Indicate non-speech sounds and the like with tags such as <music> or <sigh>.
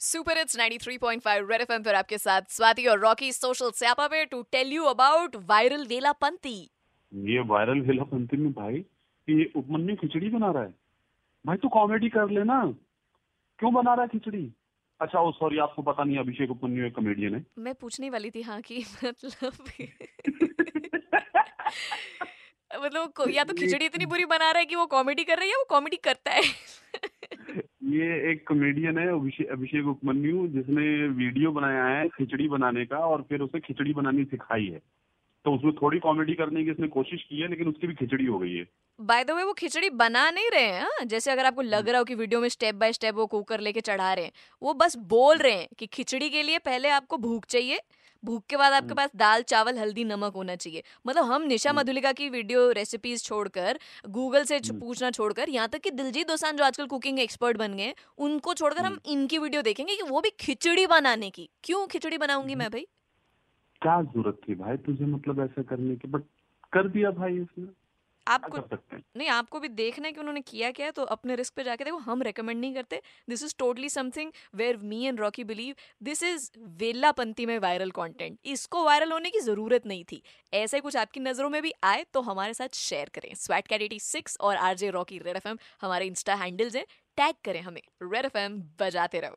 Super it's 93.5 red FM पर आपके साथ स्वाति और रॉकी सोशल स्यापा पे to tell you about viral Velapanti ये वायरल वेलापंती में भाई ये उपमन्यु खिचड़ी बना रहा है। भाई तू कॉमेडी कर लेना। क्यों बना रहा है खिचड़ी? अच्छा ओ सॉरी आपको पता नहीं अभिषेक उपमन्यु एक कॉमेडियन है। मैं पूछने वाली थी हाँ की <laughs> मतलब <laughs> मतलब या तो खिचड़ी इतनी बुरी बना रहा है कि वो कॉमेडी कर रही है वो कॉमेडी करता है? ये एक कॉमेडियन है अभिषेक उपमन्यु जिसने वीडियो बनाया है खिचड़ी बनाने का और फिर उसे खिचड़ी बनानी सिखाई है। तो उसमें थोड़ी कॉमेडी करने की इसने कोशिश की है लेकिन उसकी भी खिचड़ी हो गई है। बाय द वे वो खिचड़ी बना नहीं रहे हैं हाँ? जैसे अगर आपको लग रहा हो कि वीडियो में स्टेप बाय स्टेप वो कुकर लेके चढ़ा रहे हैं वो बस बोल रहे हैं कि खिचड़ी के लिए पहले आपको भूख चाहिए भूख के बाद आपके हम्म। पास दाल चावल हल्दी नमक होना चाहिए मतलब हम निशा हम्म। मधुलिका की वीडियो रेसिपीज़ छोड़कर गूगल से हम्म। पूछना छोड़कर यहाँ तक कि दिलजीत दोसान जो आजकल कुकिंग एक्सपर्ट बन गए उनको छोड़कर हम। इनकी वीडियो देखेंगे कि वो भी खिचड़ी बनाने की क्यों खिचड़ी बनाऊँगी मैं भाई क्या ज़रूरत थी भाई तुझे मतलब ऐसा करने की बट कर दिया भाई इसने आपको सकते हैं नहीं आपको भी देखना है कि उन्होंने किया क्या है तो अपने रिस्क पे जाके देखो हम रेकमेंड नहीं करते। This is totally something where me and Rocky believe this is Velapanti में वायरल कंटेंट इसको वायरल होने की ज़रूरत नहीं थी। ऐसे कुछ आपकी नज़रों में भी आए तो हमारे साथ शेयर करें। स्वैट कैट एटी सिक्स और आरजे रॉकी रेड एफ़ हमारे इंस्टा हैंडल्स हैं। टैग करें हमें। रेड एफ़ बजाते रहो।